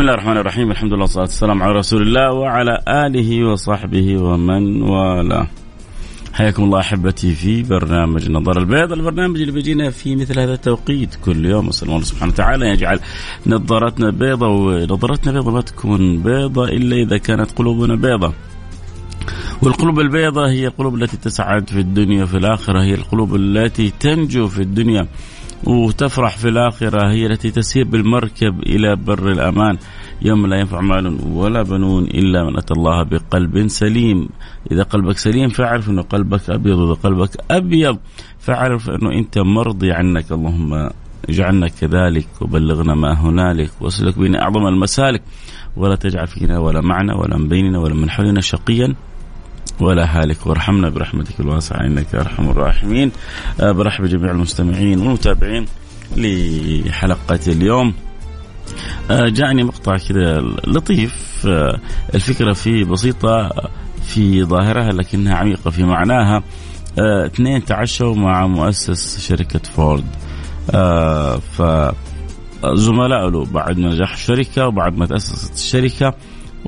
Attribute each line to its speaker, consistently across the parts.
Speaker 1: بسم الله الرحمن الرحيم. الحمد لله والصلاة والسلام على رسول الله وعلى آله وصحبه ومن والاه. حياكم الله احبتي في برنامج النظر البيضاء، البرنامج اللي بيجينا في مثل هذا التوقيت كل يوم. أسأل الله سبحانه وتعالى يجعل نظارتنا بيضاء ونظارتنا بيضاء ما تكون بيضاء إلا إذا كانت قلوبنا بيضاء. والقلوب البيضاء هي القلوب التي تسعد في الدنيا وفي الآخرة. هي القلوب التي تنجو في الدنيا وتفرح في الآخرة. هي التي تسير بالمركب إلى بر الأمان. يوم لا ينفع مال ولا بنون إلا من أتى الله بقلب سليم. إذا قلبك سليم فاعرف أنه قلبك أبيض وإذا قلبك أبيض فاعرف أنه أنت مرضي عنك. اللهم اجعلنا كذلك وبلغنا ما هنالك واسلك بنا أعظم المسالك. ولا تجعل فينا ولا معنا ولا من بيننا ولا من حولنا شقيا ولا هالك. وارحمنا برحمتك الواسعة إنك أرحم الراحمين. آه، برحب جميع المستمعين والمتابعين لحلقة اليوم. جاءني مقطع كذا لطيف. آه، الفكرة فيه بسيطة في ظاهرها لكنها عميقة. في معناها اثنين تعشوا مع مؤسس شركة فورد. ف له. بعد ما نجح الشركة وبعد ما تأسست الشركة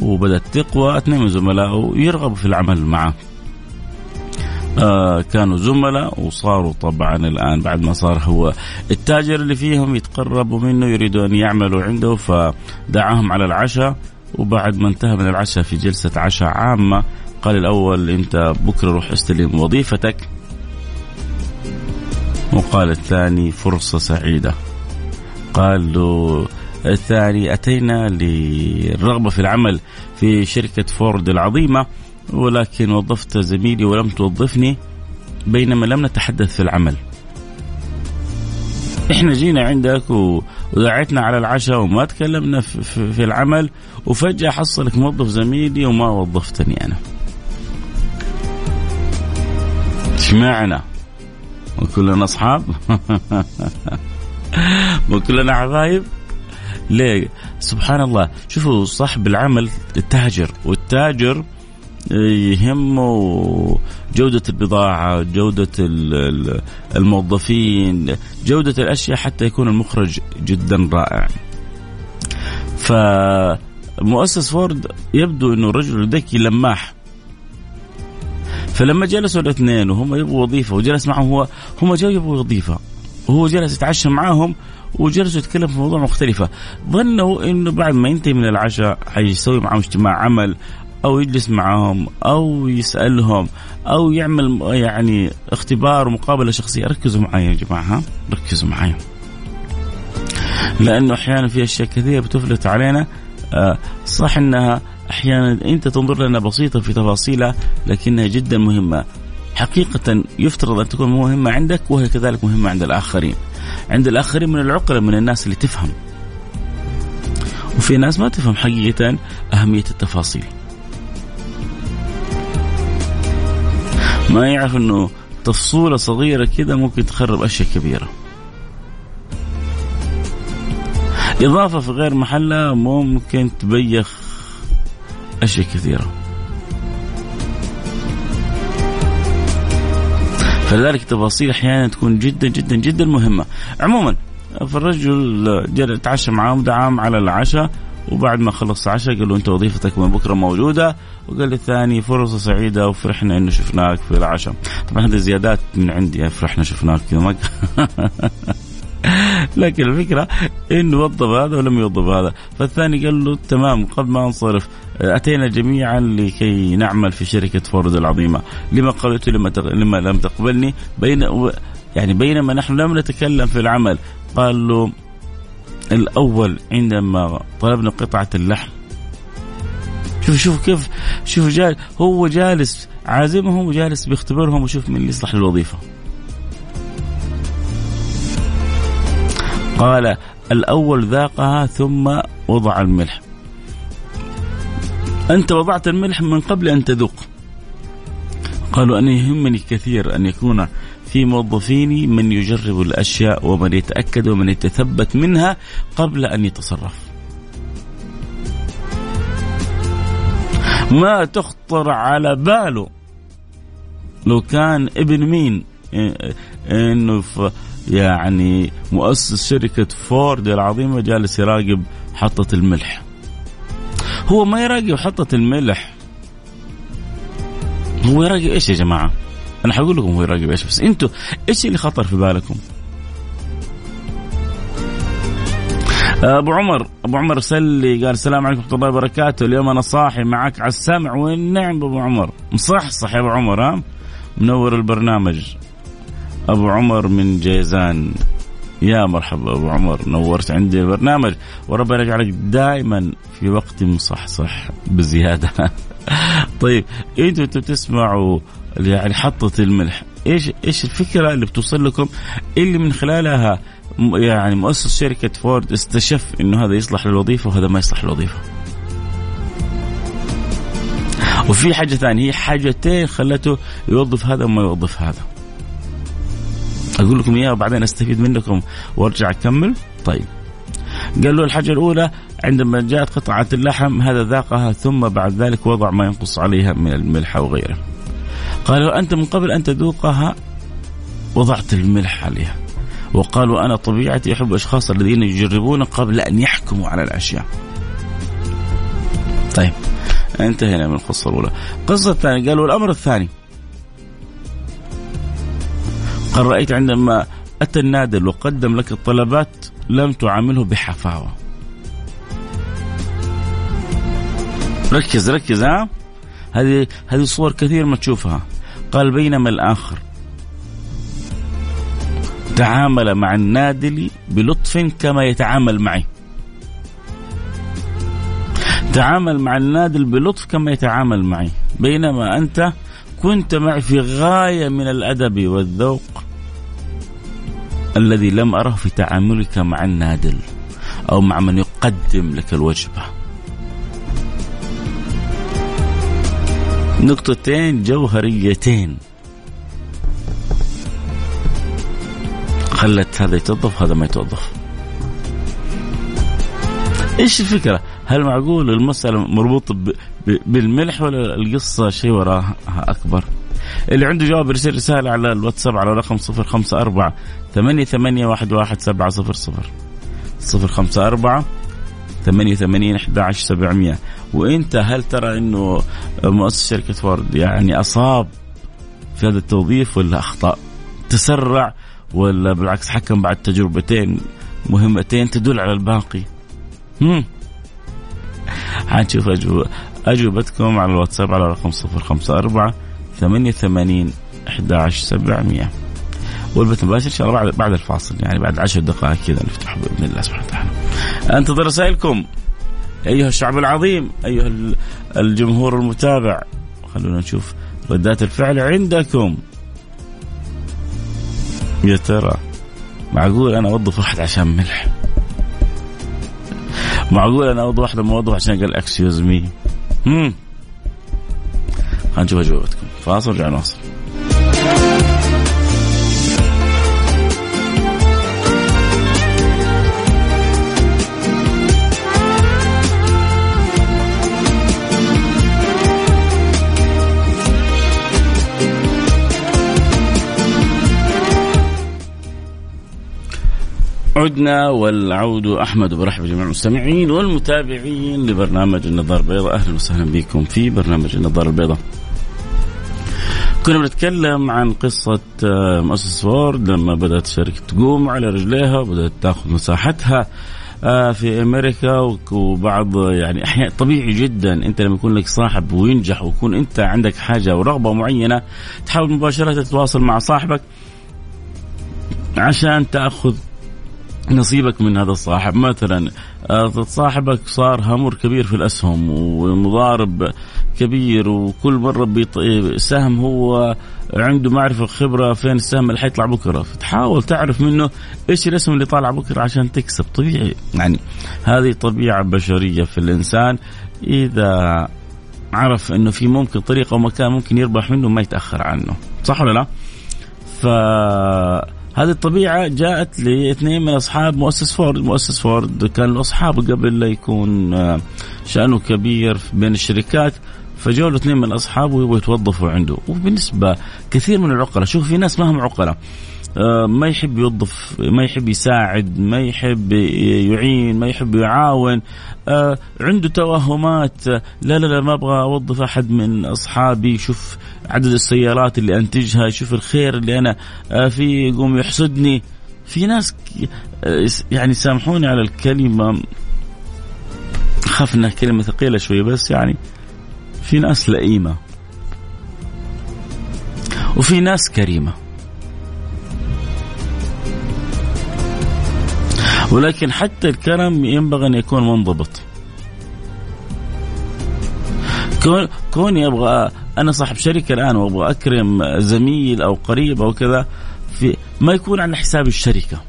Speaker 1: وبدأت تقوى اثنين من زملائه يرغبوا في العمل معه. آه كانوا زملاء وصاروا طبعا الآن بعد ما صار هو التاجر اللي فيهم يتقربوا منه يريدوا أن يعملوا عنده فدعاهم على العشاء. وبعد ما انتهى من العشاء في جلسة عشاء عامة قال الأول أنت بكرة روح استلم وظيفتك. وقال الثاني فرصة سعيدة. قال له الثاني أتينا للرغبة في العمل في شركة فورد العظيمة. ولكن وظفت زميلي ولم توظفني بينما لم نتحدث في العمل. إحنا جينا عندك ودعيتنا على العشاء وما تكلمنا في, العمل وفجأة حصلك موظف زميلي وما وظفتني أنا. اشمعنى؟ وكلنا أصحاب؟ وكلنا حبايب ليه؟ سبحان الله. شوفوا صاحب العمل التاجر والتاجر يهمه جودة البضاعة جودة الموظفين جودة الأشياء حتى يكون المخرج جدا رائع. فمؤسس فورد يبدو أنه رجل ذكي لماح. فلما جلسوا الاثنين وهم يبغوا وظيفة وجلس معهم هو هم جاوا يبغوا وظيفة. وهو جلس يتعشى معاهم وجلسوا يتكلم في موضوع مختلفة. ظنوا إنه بعد ما ينتهي من العشاء حيسوي معهم اجتماع عمل أو يجلس معهم أو يسألهم أو يعمل يعني اختبار ومقابله شخصية. ركزوا معي يا جماعة ركزوا معي لأنه أحيانا في أشياء كثيرة بتفلت علينا. آه، صح إنها أحيانا أنت تنظر لنا بسيطة في تفاصيلها لكنها جدا مهمة. حقيقة يفترض أن تكون مهمة عندك وهي كذلك مهمة عند الآخرين. عند الآخرين من العقلاء من الناس اللي تفهم. وفي ناس ما تفهم حقيقة أهمية التفاصيل. ما يعرف أنه تفصولة صغيرة كده ممكن تخرب أشياء كبيرة. إضافة في غير محلها ممكن تبيخ أشياء كثيرة. فلذلك التفاصيل أحيانا تكون جدا جدا جدا مهمة. عموما فالرجل جاء تعشى معاهم دعاهم على العشاء وبعد ما خلص العشاء قال له أنت وظيفتك من بكرة موجودة؟ وقال للثاني فرصة سعيدة وفرحنا إنه شفناك في العشاء. طبعا هذه زيادات من عندي فرحنا شفناك كذا لكن الفكرة انه وظف هذا ولم يوظف هذا. فالثاني قال له تمام قبل ما أنصرف أتينا جميعا لكي نعمل في شركة فورد العظيمة. لما قالت لما, لما لم تقبلني بين يعني بينما نحن لم نتكلم في العمل. قال له الأول عندما طلبنا قطعة اللحم. شوف شوف كيف شوف جال هو جالس عازمهم وجالس بيختبرهم وشوف من اللي يصلح للوظيفة قال الأول ذاقها ثم وضع الملح. أنت وضعت الملح من قبل أن تذوق. قالوا أنا يهمني كثير أن يكون في موظفيني من يجرب الأشياء ومن يتأكد ومن يتثبت منها قبل أن يتصرف. ما تخطر على باله؟ لو كان ابن مين؟ إنه يعني مؤسس شركة فورد العظيمة جالس يراقب حطة الملح. هو ما يراقب حطة الملح. هو يراقب إيش يا جماعة؟ أنا حقول لكم هو يراقب إيش بس أنتوا إيش اللي خطر في بالكم؟ أبو عمر أبو عمر سلي قال السلام عليكم ورحمة الله وبركاته. اليوم أنا صاحي معك على السمع والنعم أبو عمر. مصحصح يا أبو عمر ها؟ منور البرنامج. أبو عمر من جيزان. يا مرحبا أبو عمر نورت عندي البرنامج. وربنا يجعلك دائما في وقت مصحصح بزيادة. طيب أنتوا بتسمعوا يعني حطة الملح. إيش إيش الفكرة اللي بتوصل لكم؟ اللي من خلالها يعني مؤسس شركة فورد استشف إنه هذا يصلح للوظيفة وهذا ما يصلح للوظيفة. وفي حاجة ثانية هي حاجتين خلته يوظف هذا وما يوظف هذا. أقول لكم إياها وبعدين أستفيد منكم وأرجع أكمل. طيب. قال له الحاجة الأولى عندما جاءت قطعة اللحم هذا ذاقها ثم بعد ذلك وضع ما ينقص عليها من الملح أو قالوا أنت من قبل أن تذوقها وضعت الملح عليها. وقالوا أنا طبيعتي أحب الأشخاص الذين يجربون قبل أن يحكموا على الأشياء. طيب انتهينا من القصة الأولى. القصة الثانية قالوا الأمر الثاني. قال رأيت عندما أتى النادل وقدم لك الطلبات لم تعامله بحفاوة. ركز ركز ها؟ هذه هذه صور كثير ما تشوفها. قال بينما الآخر. تعامل مع النادل بلطف كما يتعامل معي. تعامل مع النادل بلطف كما يتعامل معي. بينما أنت كنت معي في غاية من الأدب والذوق الذي لم أره في تعاملك مع النادل أو مع من يقدم لك الوجبة. نقطتين جوهريتين خلت هذا يتوظف هذا ما يتوظف إيش الفكرة؟ هل معقول المسألة مربوطه بالملح ولا القصة شيء وراها أكبر؟ اللي عنده جواب يرسل رسالة على الواتساب على رقم 054 ثمانية ثمانية واحد واحد سبعة صفر صفر صفر خمسة أربعة 88 11 700 وإنت هل ترى إنه مؤسس شركة فورد يعني أصاب في هذا التوظيف ولا أخطأ؟ تسرع ولا بالعكس حكم بعد تجربتين مهمتين تدل على الباقي؟ هم حنشوف أجوبتكم على الواتساب على رقم 054 88 11 700 والبث مباشر إن شاء الله بعد بعد الفاصل يعني بعد عشر دقائق كذا نفتح بإذن الله سبحانه وتعالى. أنتظر رسائلكم. أيها الشعب العظيم أيها الجمهور المتابع خلونا نشوف ردات الفعل عندكم. يا ترى معقول أنا أوظف واحد عشان ملح؟ معقول أنا أوظف واحد موظف عشان قال اكسيوز مي هم. خلينا نشوف أجوبتكم. فاصل رجع نواصل. عدنا والعود أحمد وبرحب جميع المستمعين والمتابعين لبرنامج النظاره البيضاء أهلا وسهلا بكم في برنامج النظاره البيضاء. كنا بنتكلم عن قصة آه، مؤسسة وورد لما بدأت الشركة تقوم على رجليها وبدأت تأخذ مساحتها آه، في أمريكا وبعض يعني أحيانا طبيعي جدا أنت لما يكون لك صاحب وينجح ويكون أنت عندك حاجة ورغبة معينة تحاول مباشرة تتواصل مع صاحبك عشان تأخذ نصيبك من هذا الصاحب. مثلا آه، صاحبك صار هامور كبير في الأسهم ومضارب كبير وكل مرة. سهم هو عنده معرفة خبره فين السهم اللي حيطلع بكرة. فتحاول تعرف منه إيش الاسم اللي طالع بكرة عشان تكسب. طبيعي. يعني هذه طبيعة بشرية في الإنسان. إذا عرف إنه في ممكن طريقة ومكان ممكن يربح منه ما يتأخر عنه. صح ولا لا؟ ف هذه الطبيعة جاءت لاثنين من أصحاب مؤسس فورد. مؤسس فورد كانوا أصحاب قبل لا يكون آه، شأنه كبير بين الشركات فجاءوا له اثنين من أصحابه ويبغوا يتوظفوا عنده. وبالنسبة كثير من العقلاء شوف في ناس ما هم عقلاء. ما يحب يوظف ما يحب يساعد ما يحب يعين ما يحب يعاون. آه، عنده توهمات. لا لا لا ما أبغى أوظف أحد من أصحابي. شوف عدد السيارات اللي أنتجها يشوف الخير اللي أنا آه، فيه يقوم يحسدني. في ناس يعني سامحوني على الكلمة. خاف انها كلمة ثقيلة شوية بس يعني في ناس لئيمة. وفي ناس كريمة. ولكن حتى الكرم ينبغي أن يكون منضبط. كون كوني أبغى أنا صاحب شركة الآن وأبغى أكرم زميل أو قريب أو كذا في ما يكون على حساب الشركة.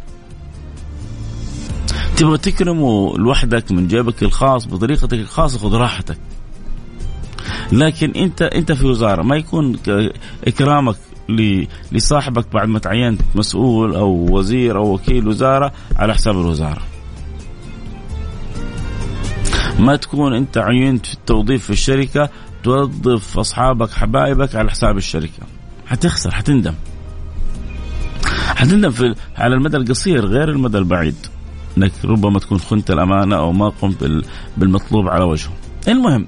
Speaker 1: تبغى تكرمه لوحدك من جيبك الخاص بطريقتك الخاصة خذ راحتك. لكن انت أنت في وزارة ما يكون إكرامك لصاحبك بعد ما تعينت مسؤول أو وزير أو وكيل وزارة على حساب الوزارة. ما تكون أنت عينت في التوظيف في الشركة توظف أصحابك حبايبك على حساب الشركة. حتخسر حتندم. حتندم في على المدى القصير غير المدى البعيد. إنك ربما تكون خنت الأمانة أو ما قمت بالمطلوب على وجهه. المهم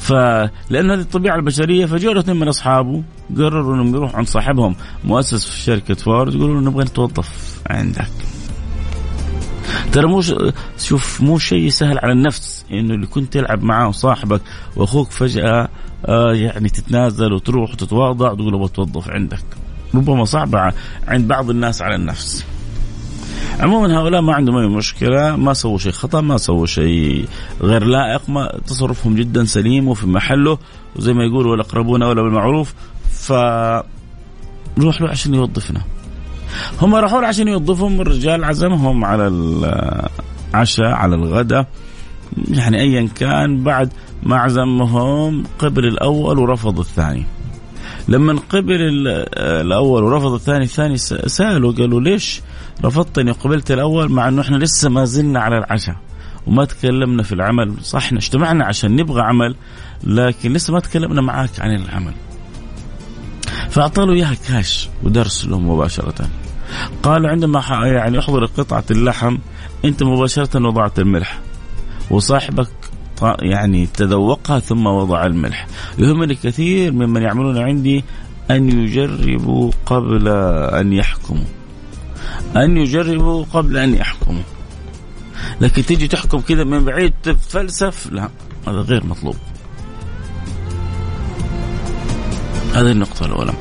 Speaker 1: فلأن هذه الطبيعة البشرية فجاء اثنين من أصحابه قرروا أنهم يروحوا عند صاحبهم مؤسس في شركة فورد يقولوا له نبغى نتوظف عندك. ترى مو شوف مو شيء سهل على النفس إنه اللي كنت تلعب معاه صاحبك وأخوك فجأة آه يعني تتنازل وتروح وتتواضع وتقول أبغى أتوظف عندك. ربما صعبة عند بعض الناس على النفس. عموما هؤلاء ما عندهم أي مشكلة ما سووا شيء خطأ ما سووا شيء غير لائق ما تصرفهم جدا سليم وفي محله وزي ما يقولوا الأقربون أولى بالمعروف ف روح له عشان يوظفنا. هم راحوا له عشان يوظفهم الرجال عزمهم على العشاء على الغداء يعني ايا كان بعد ما عزمهم قبل الأول ورفض الثاني. لما قبل الأول ورفض الثاني الثاني سألوا قالوا ليش رفضتني وقبلت الأول مع إنه إحنا لسه ما زلنا على العشاء وما تكلمنا في العمل. صح اجتمعنا عشان نبغى عمل لكن لسه ما تكلمنا معاك عن العمل. فاعطى له إياها كاش ودرس له مباشرة. قال عندما يعني أحضر قطعة اللحم أنت مباشرة وضعت الملح وصاحبك يعني تذوقها ثم وضع الملح. يهمني كثير ممن يعملون عندي أن يجربوا قبل أن يحكموا. أن يجربوا قبل أن يحكموا. لكن تيجي تحكم كذا من بعيد تفلسف لا هذا غير مطلوب. هذه النقطة الأولى.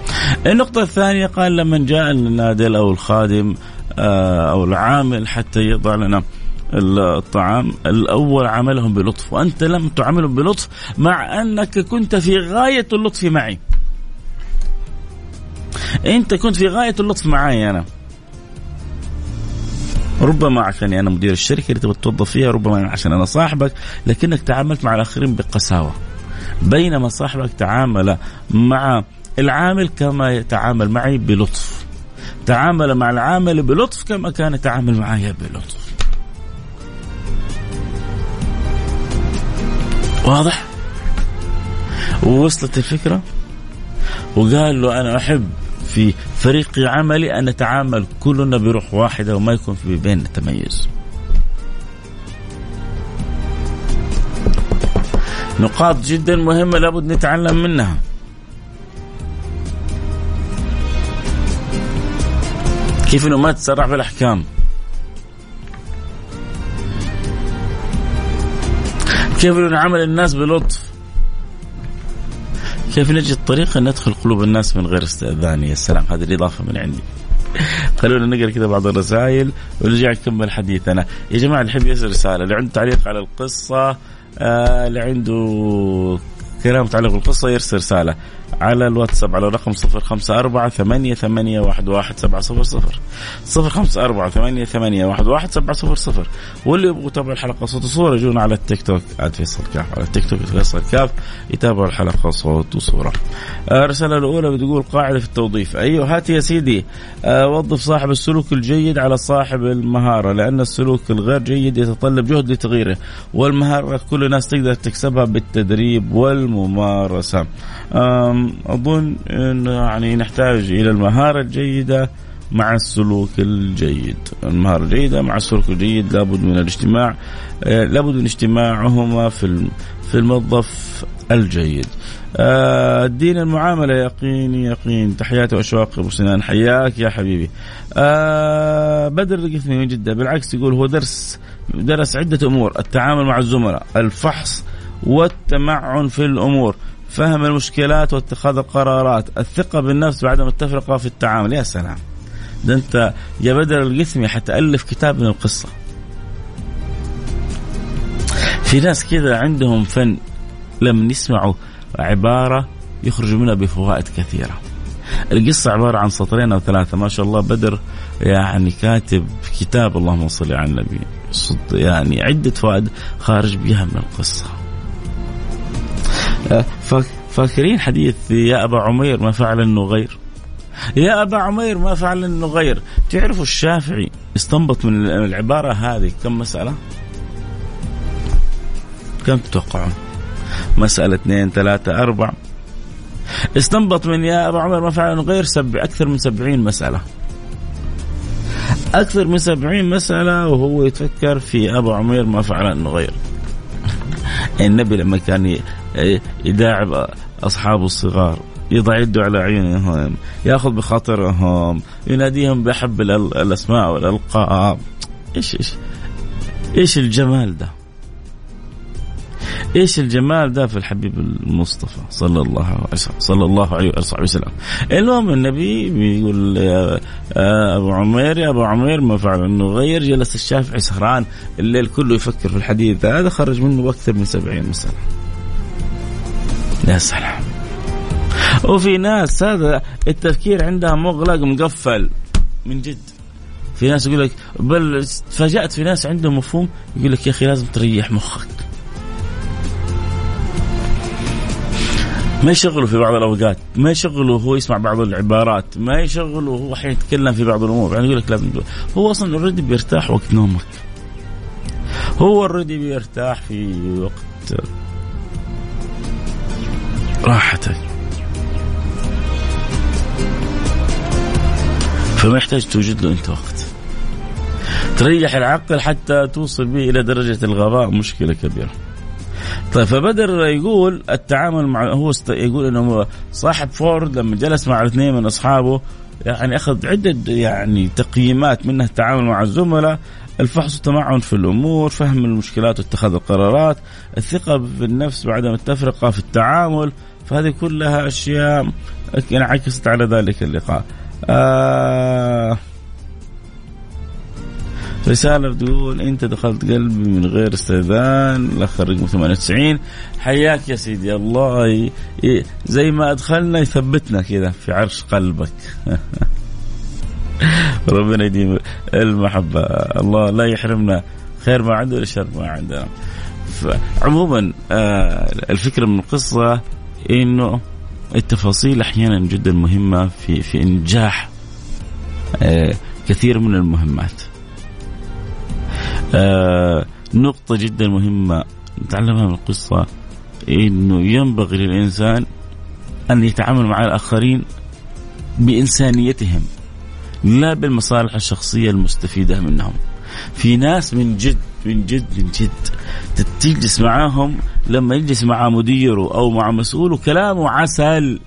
Speaker 1: النقطة الثانية قال لما جاء النادل أو الخادم آه، أو العامل حتى يضع لنا. الطعام الأول عملهم بلطف وأنت لم تعاملهم بلطف مع أنك كنت في غاية اللطف معي. أنت كنت في غاية اللطف معي أنا. ربما عشان أنا مدير الشركة اللي تبغى تتوظف فيها ربما عشان أنا صاحبك لكنك تعاملت مع الآخرين بقساوة. بينما صاحبك تعامل مع العامل كما يتعامل معي بلطف. تعامل مع العامل بلطف كما كان يتعامل معي بلطف. واضح؟ ووصلت الفكرة؟ وقال له أنا أحب في فريق عملي أن نتعامل كلنا بروح واحدة وما يكون في بيننا تميز. نقاط جدا مهمة لابد نتعلم منها. كيف إنه ما تسرع في كيف نعامل الناس بلطف؟ كيف نجد طريقة ندخل قلوب الناس من غير استئذان؟ يا سلام هذه الإضافة من عندي. خلونا نقرأ كذا بعض الرسائل ونرجع نكمل حديثنا. يا جماعة اللي يحب يسأل رسالة اللي عنده تعليق على القصة آه اللي عنده كلام متعلق بالقصة يرسل رسالة. على الواتساب على خمسة أربعة ثمانية, ثمانية واحد, واحد سبعة صفر صفر. صفر خمسة أربعة ثمانية, ثمانية واحد, واحد سبعة صفر صفر. واللي يبغوا يتابعوا الحلقة صوت وصورة يجون على التيك توك فيصل كاف على التيك توك فيصل كاف يتابعوا الحلقة صوت وصورة. آه، الرسالة الأولى بتقول قاعدة في التوظيف. أيوه هات يا سيدي. آه وظف صاحب السلوك الجيد على صاحب المهارة لأن السلوك الغير جيد يتطلب جهد لتغييره والمهارة كل الناس تقدر تكسبها بالتدريب والممارسة. أظن أنه يعني نحتاج إلى المهارة الجيدة مع السلوك الجيد. المهارة الجيدة مع السلوك الجيد لابد من الاجتماع آه، لابد من اجتماعهما في في الموظف الجيد. آه الدين المعاملة يقين يقين. تحياتي وأشواق أبو سنان. حياك يا حبيبي. آه بدر القثمي من جدة. بالعكس يقول هو درس درس عدة أمور. التعامل مع الزملاء الفحص والتمعن في الأمور. فهم المشكلات واتخاذ القرارات. الثقة بالنفس بعدم التفرقة في التعامل. يا سلام. ده أنت يا بدر القثمي حتألف كتاب من القصة. في ناس كذا عندهم فن لما يسمعوا عبارة يخرجوا منها بفوائد كثيرة. القصة عبارة عن سطرين أو ثلاثة. ما شاء الله بدر يعني كاتب كتاب اللهم صل على النبي. يعني عدة فوائد خارج بها من القصة. فاكرين حديث يا أبا عمير ما فعل النغير؟ يا أبا عمير ما فعل النغير. تعرفوا الشافعي استنبط من العبارة هذه كم مسألة؟ كم تتوقعون؟ مسألة اثنين ثلاثة أربع استنبط من يا أبا عمر ما فعل غير سبع أكثر من سبعين مسألة. أكثر من سبعين مسألة وهو يتفكر في أبو عمير ما فعل غير النبي لما كان يداعب أصحابه الصغار يضع يده على عيونهم يأخذ بخاطرهم يناديهم بحب الأسماء والألقاب. إيش إيش إيش الجمال ده؟ إيش الجمال ده في الحبيب المصطفى صلى الله عليه وسلم صلى الله عليه وسلم المهم النبي بيقول يا أبو عمير يا أبو عمير ما فعل أنه غير جلس الشافعي سهران الليل كله يفكر في الحديث هذا خرج منه أكثر من سبعين مسألة يا سلام. وفي ناس هذا التفكير عندها مغلق مقفل من جد. في ناس يقول لك بل تفاجأت في ناس عندهم مفهوم يقول لك يا أخي لازم تريح مخك. ما يشغله في بعض الأوقات، ما يشغله وهو يسمع بعض العبارات، ما يشغله وهو حين يتكلم في بعض الأمور، يعني يقول لك لازم هو أصلا اوريدي بيرتاح وقت نومك. هو already بيرتاح في وقت راحتك. فما يحتاج توجد له أنت وقت. تريح العقل حتى توصل به إلى درجة الغباء مشكلة كبيرة. طيب فبدر يقول التعامل مع هو يقول إنه صاحب فورد لما جلس مع اثنين من أصحابه يعني أخذ عدة يعني تقييمات منها التعامل مع الزملاء الفحص والتمعن في الأمور، فهم المشكلات واتخاذ القرارات، الثقة بالنفس وعدم التفرقة في التعامل، فهذه كلها أشياء انعكست على ذلك اللقاء. آه رسالة بتقول أنت دخلت قلبي من غير استئذان الأخ الرقم 98 حياك يا سيدي الله. زي ما أدخلنا يثبتنا كذا في عرش قلبك. ربنا يديم المحبة. الله لا يحرمنا خير ما عنده ولا شر ما عندنا عموما آه، الفكرة من القصة إنه التفاصيل أحيانا جدا مهمة في في إنجاح آه، كثير من المهمات. آه نقطة جدا مهمة نتعلمها من القصة إنه ينبغي للإنسان أن يتعامل مع الآخرين بإنسانيتهم لا بالمصالح الشخصية المستفيدة منهم. في ناس من جد من جد من جد. تجلس معاهم لما يجلس مع مديره أو مع مسؤوله كلامه عسل.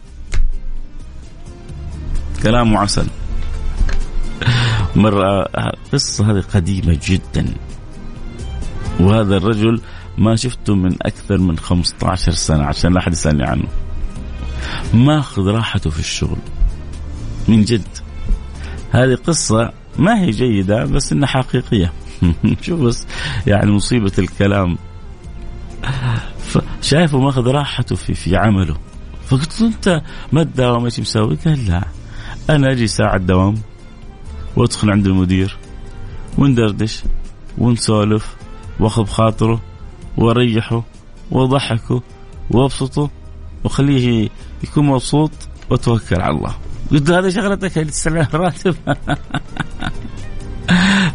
Speaker 1: كلامه عسل. مرة قصة هذه قديمة جدا. وهذا الرجل ما شفته من أكثر من 15 سنة عشان لا أحد يسألني عنه. ماخذ راحته في الشغل. من جد. هذه قصة ما هي جيدة بس إنها حقيقية. شوف بس يعني مصيبة الكلام. شايفه ماخذ راحته في في عمله. فقلت له أنت ما تداوم إيش مسوي؟ قال لا أنا أجي ساعة دوام وأدخل عند المدير وندردش ونسولف وأخذ بخاطره وأريحه وأضحكه وأبسطه وأخليه يكون مبسوط وأتوكل على الله. قلت له هذه شغلتك اللي تستلم الراتب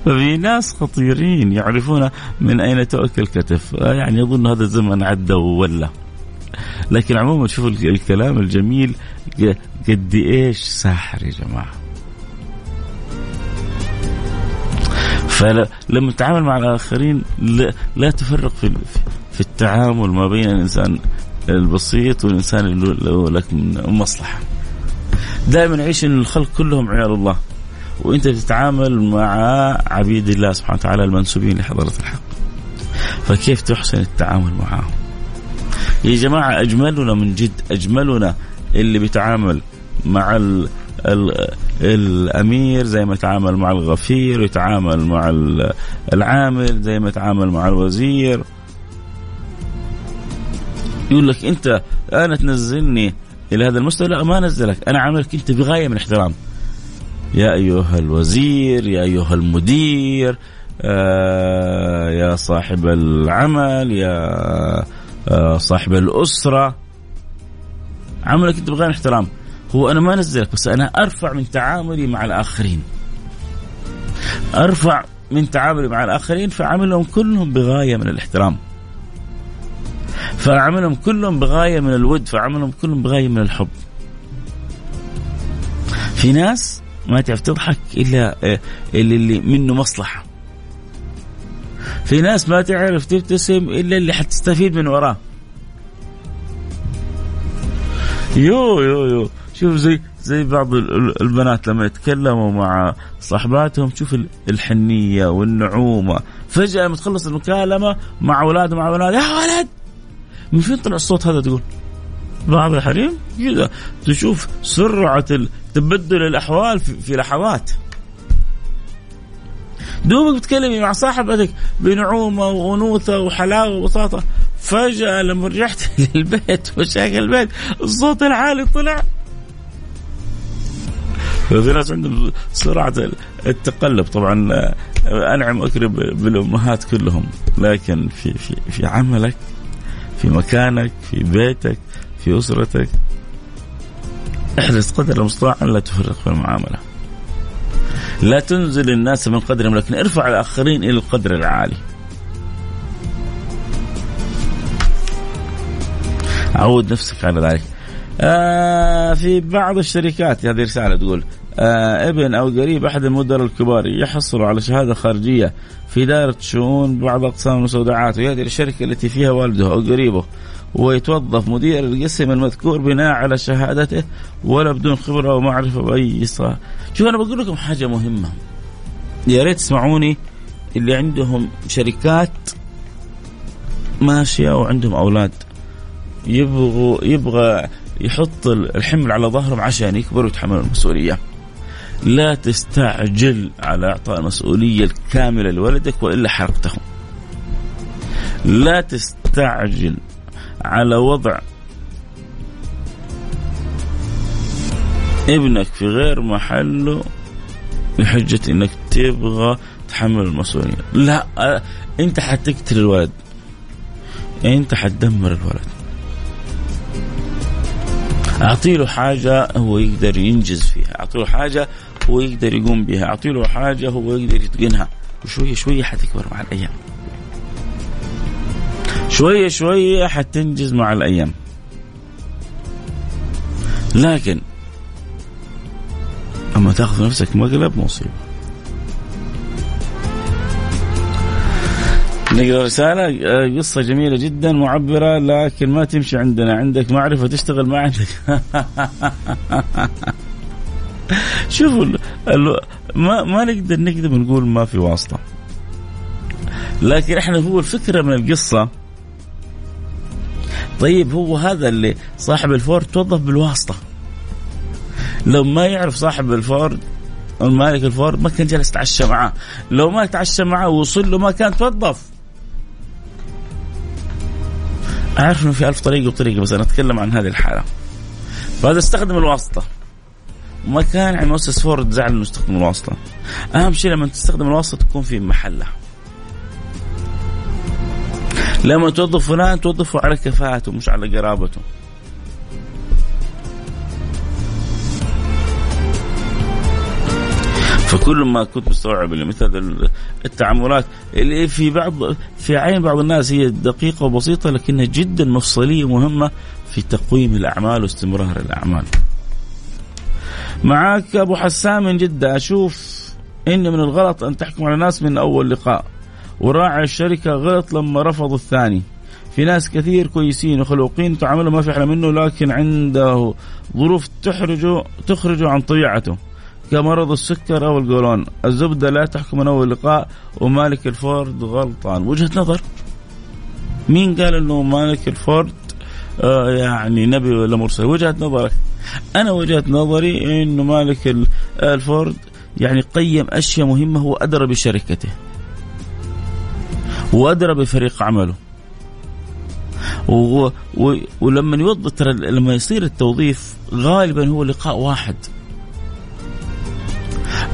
Speaker 1: ففي ناس خطيرين يعرفون من أين تؤكل كتف يعني يظن هذا الزمن عدى وولى لكن عموما شوفوا الكلام الجميل. قد إيش ساحر يا جماعة. فلما تتعامل مع الآخرين لا, لا تفرق في في التعامل ما بين الإنسان البسيط والإنسان اللي له لك مصلحة. دائما عيش إن الخلق كلهم عيال الله. وانت تتعامل مع عبيد الله سبحانه وتعالى المنسوبين لحضره الحق. فكيف تحسن التعامل معهم؟ يا جماعة أجملنا من جد أجملنا اللي بيتعامل مع ال ال الأمير زي ما يتعامل مع الغفير ويتعامل مع العامل زي ما يتعامل مع الوزير يقول لك أنت أنا تنزلني إلى هذا المستوى لا ما نزلك أنا عاملك أنت بغاية من الاحترام يا أيها الوزير يا أيها المدير آه يا صاحب العمل يا آه صاحب الأسرة. عملك من الاحترام هو أنا ما أنزلك بس أنا أرفع من تعاملي مع الآخرين. أرفع من تعاملي مع الآخرين فعملهم كلهم بغاية من الاحترام. فعملهم كلهم بغاية من الود فعملهم كلهم بغاية من الحب. في ناس ما تعرف تضحك إلا اللي, اللي منه مصلحة. في ناس ما تعرف تبتسم إلا اللي حتستفيد من وراه. يو يو يو. شوف زي زي بعض البنات لما يتكلموا مع صاحباتهم شوف الحنية والنعومة. فجأة لما تخلص المكالمة مع أولاد مع بنات يا ولد! من فين طلع الصوت هذا تقول؟ بعض الحريم كذا تشوف سرعة تبدل الأحوال في, لحظات. دوبك بتكلمي مع صاحبتك بنعومة وانوثه وحلاوة وبساطة فجأة لما رجعت للبيت وشاك البيت الصوت العالي طلع. في ناس عندهم سرعة التقلب. طبعا أنعم أكرم بالأمهات كلهم. لكن في في في عملك في مكانك في بيتك في أسرتك. احرص قدر المستطاع أن لا تفرق في المعاملة. لا تنزل الناس من قدرهم لكن ارفع الآخرين إلى القدر العالي. عود نفسك على ذلك. آه في بعض الشركات هذه رسالة تقول آه ابن أو قريب أحد المدراء الكبار يحصل على شهادة خارجية في إدارة شؤون بعض أقسام المستودعات ويأتي للشركة التي فيها والده أو قريبه. ويتوظف مدير القسم المذكور بناء على شهادته ولا بدون خبرة ومعرفة بأي صار شوف أنا بقول لكم حاجة مهمة يا ريت تسمعوني اللي عندهم شركات ماشية وعندهم أولاد يبغوا يبغى يحط الحمل على ظهرهم عشان يكبروا ويتحملوا المسؤولية. لا تستعجل على إعطاء المسؤولية الكاملة لولدك وإلا حرقته. لا تستعجل على وضع ابنك في غير محله بحجة إنك تبغى تحمل المسؤولية. لا أنت حتقتل الولد. أنت حتدمر الولد. أعطي له حاجة هو يقدر ينجز فيها. أعطي له حاجة هو يقدر يقوم بها. أعطي له حاجة هو يقدر يتقنها. وشوية شوية حتكبر مع الأيام. شوية شوية حتنجز مع الأيام. لكن أما تأخذ نفسك مقلب مصيبة. نقرأ رسالة آه، قصة جميلة جدا معبرة لكن ما تمشي عندنا. عندك معرفة تشتغل ما عندك شوفوا ما ما نقدر نكذب نقول ما في واسطة. لكن إحنا هو الفكرة من القصة. طيب هو هذا اللي صاحب الفورد توظف بالواسطة. لو ما يعرف صاحب الفورد المالك الفورد ما كان جالس يتعشى معاه. لو ما يتعشى معاه ووصل له ما كان توظف. أعرف أنه في ألف طريقة وطريقة بس أنا أتكلم عن هذه الحالة. فهذا استخدم الواسطة. ما كان عن مؤسس فورد زعل إنه يستخدم الواسطة. أهم شيء لما تستخدم الواسطة تكون في محلها. لما توظف فلان توظفه على كفاءته مش على قرابته. فكل ما كنت مستوعب مثل التعاملات اللي في بعض في عين بعض الناس هي دقيقة وبسيطة لكنها جدا مفصلية ومهمة في تقويم الأعمال واستمرار الأعمال. معك أبو حسان من جدة أشوف إن من الغلط أن تحكم على الناس من أول لقاء وراعي الشركة غلط لما رفضوا الثاني. في ناس كثير كويسين وخلوقين تعاملوا ما في أحلى منه لكن عنده ظروف تحرجه تخرجه عن طبيعته. كمرض السكر أو القولون الزبدة لا تحكم من أول لقاء ومالك الفورد غلطان. وجهة نظر. مين قال إنه مالك الفورد؟ آه يعني نبي ولا مرسل؟ وجهة نظرك. أنا وجهة نظري إنه مالك الفورد يعني قيم أشياء مهمة هو أدرى بشركته. وادرى بفريق عمله. و... و... ولما يوظف ترى لما يصير التوظيف غالبا هو لقاء واحد.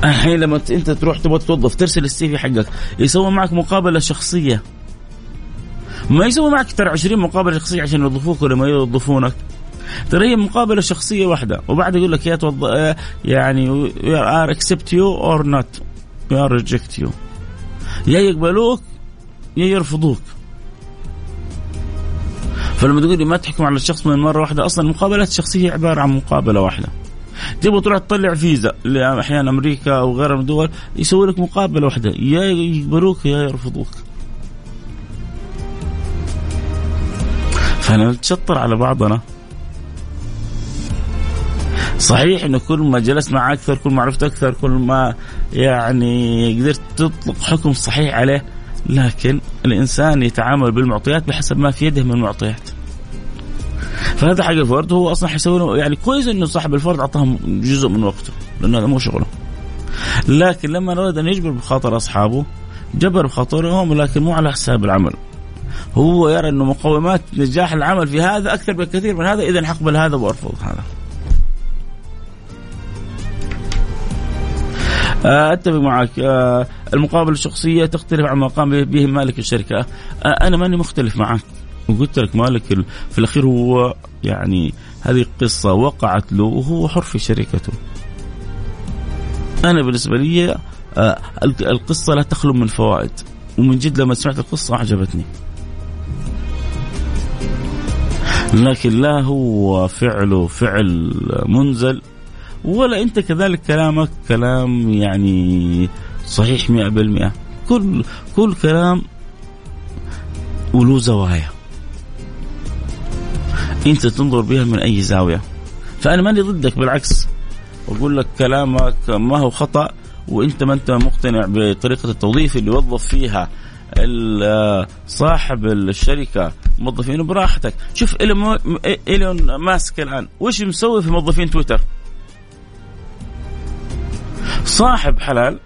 Speaker 1: الحين لما انت تروح تبغى توظف ترسل ال CV حقك يسوي معك مقابلة شخصية. ما يسوي معك ترى 20 مقابلة شخصية عشان يوظفوك ولا ما يوظفونك. ترى هي مقابلة شخصية واحدة وبعد يقول لك يا توض... يعني or accept you or not or reject you يا يقبلوك يرفضوك. فلما تقول لي ما تحكم على الشخص من مرة واحدة أصلا المقابلات الشخصية عبارة عن مقابلة واحدة. تبغى تروح تطلع فيزا أحيانا أمريكا أو غيرها من الدول يسوي لك مقابلة واحدة يا يقبلوك يا يرفضوك. فنتشطر على بعضنا. صحيح إنه كل ما جلست معه أكثر كل ما عرفت أكثر كل ما يعني قدرت تطلق حكم صحيح عليه لكن الإنسان يتعامل بالمعطيات بحسب ما في يده من المعطيات. فهذا حق الفرد هو أصلا حيسوي يعني كويس إنه صاحب الفرد أعطاهم جزء من وقته لأنه هذا مو شغله. لكن لما أراد أن يجبر بخاطر أصحابه جبر بخاطرهم لكن مو على حساب العمل. هو يرى إنه مقومات نجاح العمل في هذا أكثر بكثير من هذا اذا حقبل هذا وأرفض هذا. أتفق معك. آه، المقابلة الشخصية تختلف عن ما قام به مالك الشركة. آه، أنا ماني مختلف معك. وقلت لك مالك في الأخير هو يعني هذه قصه وقعت له وهو حر في شركته. أنا بالنسبة لي القصة لا تخلو من فوائد. ومن جد لما سمعت القصة أعجبتني. لكن لا هو فعله فعل منزل. ولا انت كذلك كلامك كلام يعني صحيح 100% كل كل كلام وله زوايا. انت تنظر بها من اي زاوية. فأنا ماني ضدك بالعكس. واقول لك كلامك ما هو خطأ وأنت ما أنت مقتنع بطريقة التوظيف اللي وظف فيها صاحب الشركة موظفينه براحتك. شوف إيلون ماسك الآن. وش مسوي في موظفين تويتر؟ صاحب حلال.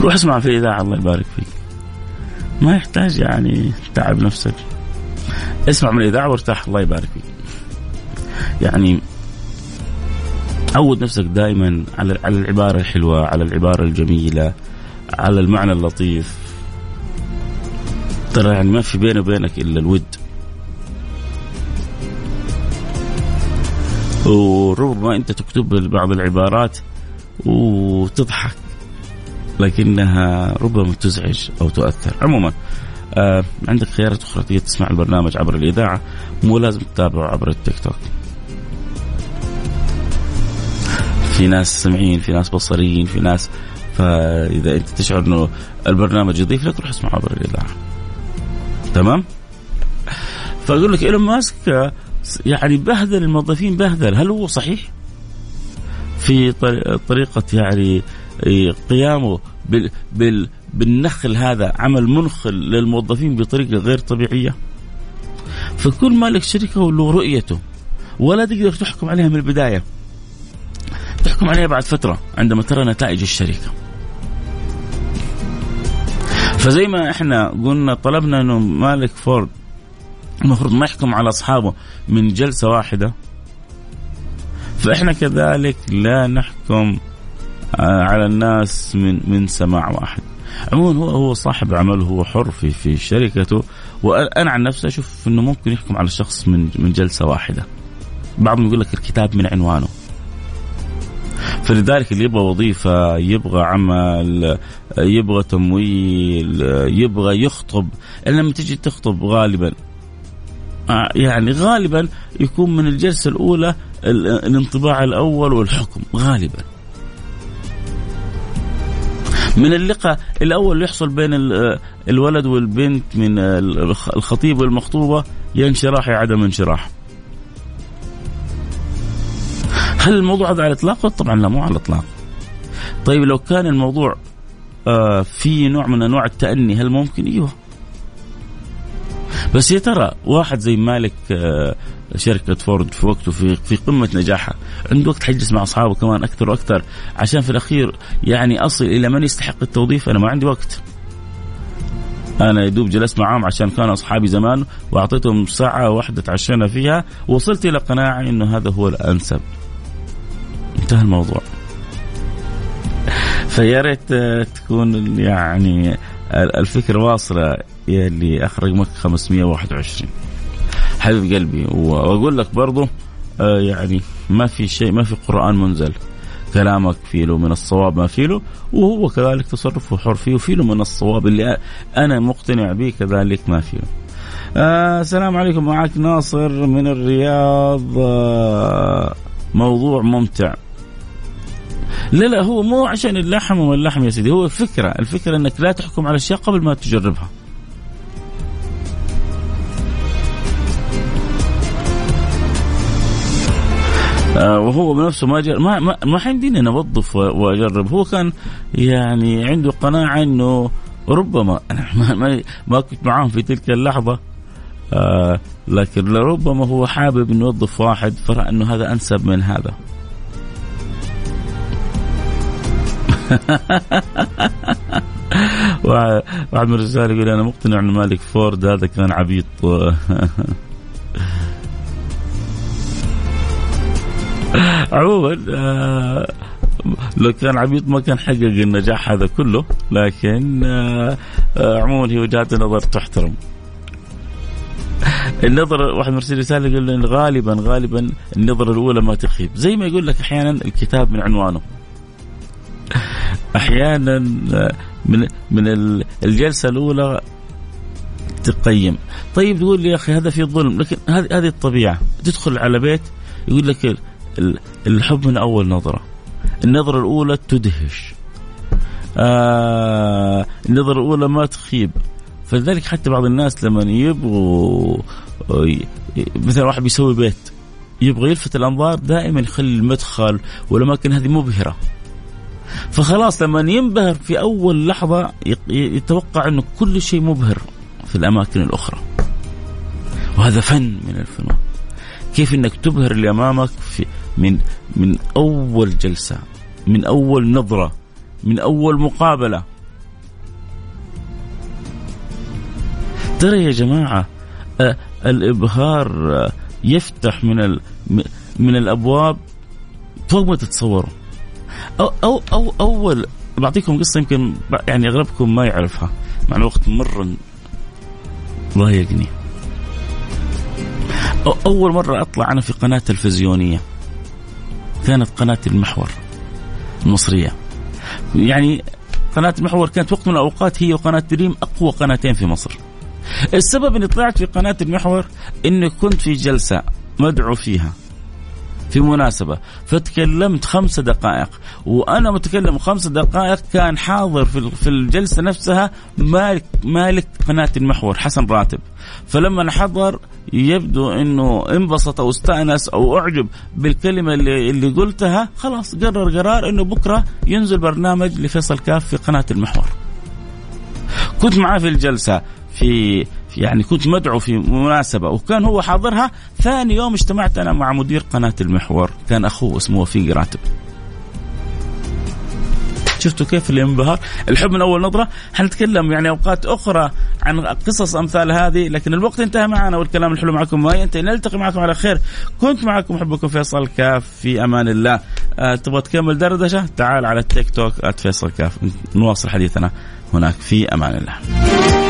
Speaker 1: روح اسمع في الاذاعه الله يبارك فيك. ما يحتاج يعني تعب نفسك. اسمع من الإذاعة وارتاح الله يبارك فيك. يعني عود نفسك دائما على على العبارة الحلوة على العبارة الجميلة. على المعنى اللطيف. ترى يعني ما في بيني وبينك إلا الود. وربما أنت تكتب بعض العبارات وتضحك لكنها ربما تزعج أو تؤثر. عموما آه عندك خيارات أخرى تسمع البرنامج عبر الإذاعة مو لازم تتابعه عبر التيك توك. في ناس سمعين في ناس بصريين في ناس فإذا أنت تشعر إنه البرنامج يضيف لك روح اسمع عبر الاذاعه تمام؟ فأقول لك إيلون ماسك يعني بهذل الموظفين بهذل. هل هو صحيح؟ في طريقة يعني قيامه بال بال بالنخل هذا عمل منخل للموظفين بطريقة غير طبيعية؟ فكل مالك شركة له رؤيته ولا تقدر تحكم عليها من البداية. تحكم عليها بعد فترة عندما ترى نتائج الشركة. فزي ما إحنا قلنا طلبنا إنه مالك فورد المفروض ما يحكم على أصحابه من جلسة واحدة. فإحنا كذلك لا نحكم آه، على الناس من من سماع واحد. عموما هو هو صاحب عمل هو حر في في شركته. وأنا عن نفسي أشوف إنه ممكن يحكم على الشخص من من جلسة واحدة. بعضهم يقول لك الكتاب من عنوانه. فلذلك اللي يبغى وظيفة يبغى عمل يبغى تمويل يبغى يخطب لما تجي تخطب غالبا آه، يعني غالبا يكون من الجلسة الأولى الانطباع الأول والحكم غالبا من اللقاء الأول يحصل بين الولد والبنت من الخطيب والمخطوبة يا انشراح يا عدم انشراح. هل الموضوع هذا على الإطلاق؟ طبعا لا مو على الإطلاق. طيب لو كان الموضوع آه في نوع من أنواع التأني هل ممكن؟ أيوه. بس يا ترى واحد زي مالك آه شركة فورد في وقته في في قمة نجاحها عنده وقت حيجلس مع أصحابه كمان أكثر وأكثر عشان في الأخير يعني أصل إلى من يستحق التوظيف أنا ما عندي وقت أنا يدوب جلست معاهم عشان كانوا أصحابي زمان وأعطيتهم ساعة واحدة تعشينا فيها وصلت إلى قناعة إنه هذا هو الأنسب انتهى الموضوع. فيا ريت تكون يعني الفكرة واصلة يلي أخرج مك 521 حبيب قلبي وأقول لك برضو آه يعني ما في شيء ما في قرآن منزل. كلامك فيه له من الصواب ما فيه له وهو كذلك تصرفه حر فيه وفيه له من الصواب اللي أنا مقتنع به كذلك ما فيه. آه السلام عليكم معك ناصر من الرياض. آه موضوع ممتع. لا لا هو مو عشان اللحم وما اللحم يا سيدي هو الفكرة الفكرة إنك لا تحكم على الاشياء قبل ما تجربها. آه وهو بنفسه ما جر... ما ما, ما حيمديني نوظف وأجرب هو كان يعني عنده قناعة إنه ربما أنا ما, ما, ما كنت معاهم في تلك اللحظة آه لكن لربما هو حابب إنه يوظف واحد فرأى إنه هذا أنسب من هذا. واحد من الرجال يقول أنا مقتنع إن مالك فورد هذا كان عبيط. عموما آه لو كان عبيط ما كان حقق النجاح هذا كله لكن آه, آه، عموما هي وجهات نظر تحترم. النظرة واحد مرسل رسالة يقول غالبا غالبا النظرة الأولى ما تخيب. زي ما يقول لك أحيانا الكتاب من عنوانه. أحيانا آه، من من الجلسة الأولى تقيم. طيب تقول لي يا أخي هذا في ظلم لكن هذه هذه الطبيعة. تدخل على بيت يقول لك الحب من أول نظرة. النظرة الأولى تدهش. آه النظرة الأولى ما تخيب. فلذلك حتى بعض الناس لما يبغوا مثلا واحد بيسوي بيت يبغى يلفت الأنظار دائما يخلي المدخل والأماكن هذه مبهرة. فخلاص لما ينبهر في أول لحظة يتوقع إنه كل شيء مبهر في الأماكن الأخرى. وهذا فن من الفنون. كيف إنك تبهر اللي أمامك في من من أول جلسة من أول نظرة من أول مقابلة. ترى يا جماعة الإبهار يفتح من من الأبواب فوق ما تتصوروا. أو, أو, أو أول بعطيكم قصة يمكن يعني أغلبكم ما يعرفها. مع الوقت مرة ضايقني. أول مرة أطلع أنا في قناة تلفزيونية. كانت قناة المحور المصرية. يعني قناة المحور كانت وقت من الأوقات هي وقناة دريم أقوى قناتين في مصر. السبب إني طلعت في قناة المحور إني كنت في جلسة مدعو فيها. في مناسبة فتكلمت خمس دقائق وأنا متكلم خمس دقائق كان حاضر في الجلسة نفسها مالك مالك قناة المحور حسن راتب فلما حضر يبدو إنه انبسط أو استأنس أو أعجب بالكلمة اللي اللي قلتها خلاص قرر قرار إنه بكرة ينزل برنامج لفيصل كاف في قناة المحور. كنت معاه في الجلسة في يعني كنت مدعو في مناسبة وكان هو حاضرها. ثاني يوم اجتمعت أنا مع مدير قناة المحور كان أخوه اسمه وفيق راتب. شفتوا كيف الانبهار الحب من أول نظرة. حنتكلم يعني أوقات أخرى عن قصص أمثال هذه لكن الوقت انتهى معنا والكلام الحلو معكم ما ينتهي نلتقي معكم على خير. كنت معكم محبكم فيصل كاف في أمان الله. أه تبغى تكمل دردشة؟ تعال على التيك توك @فيصل كاف. نواصل حديثنا هناك في أمان الله.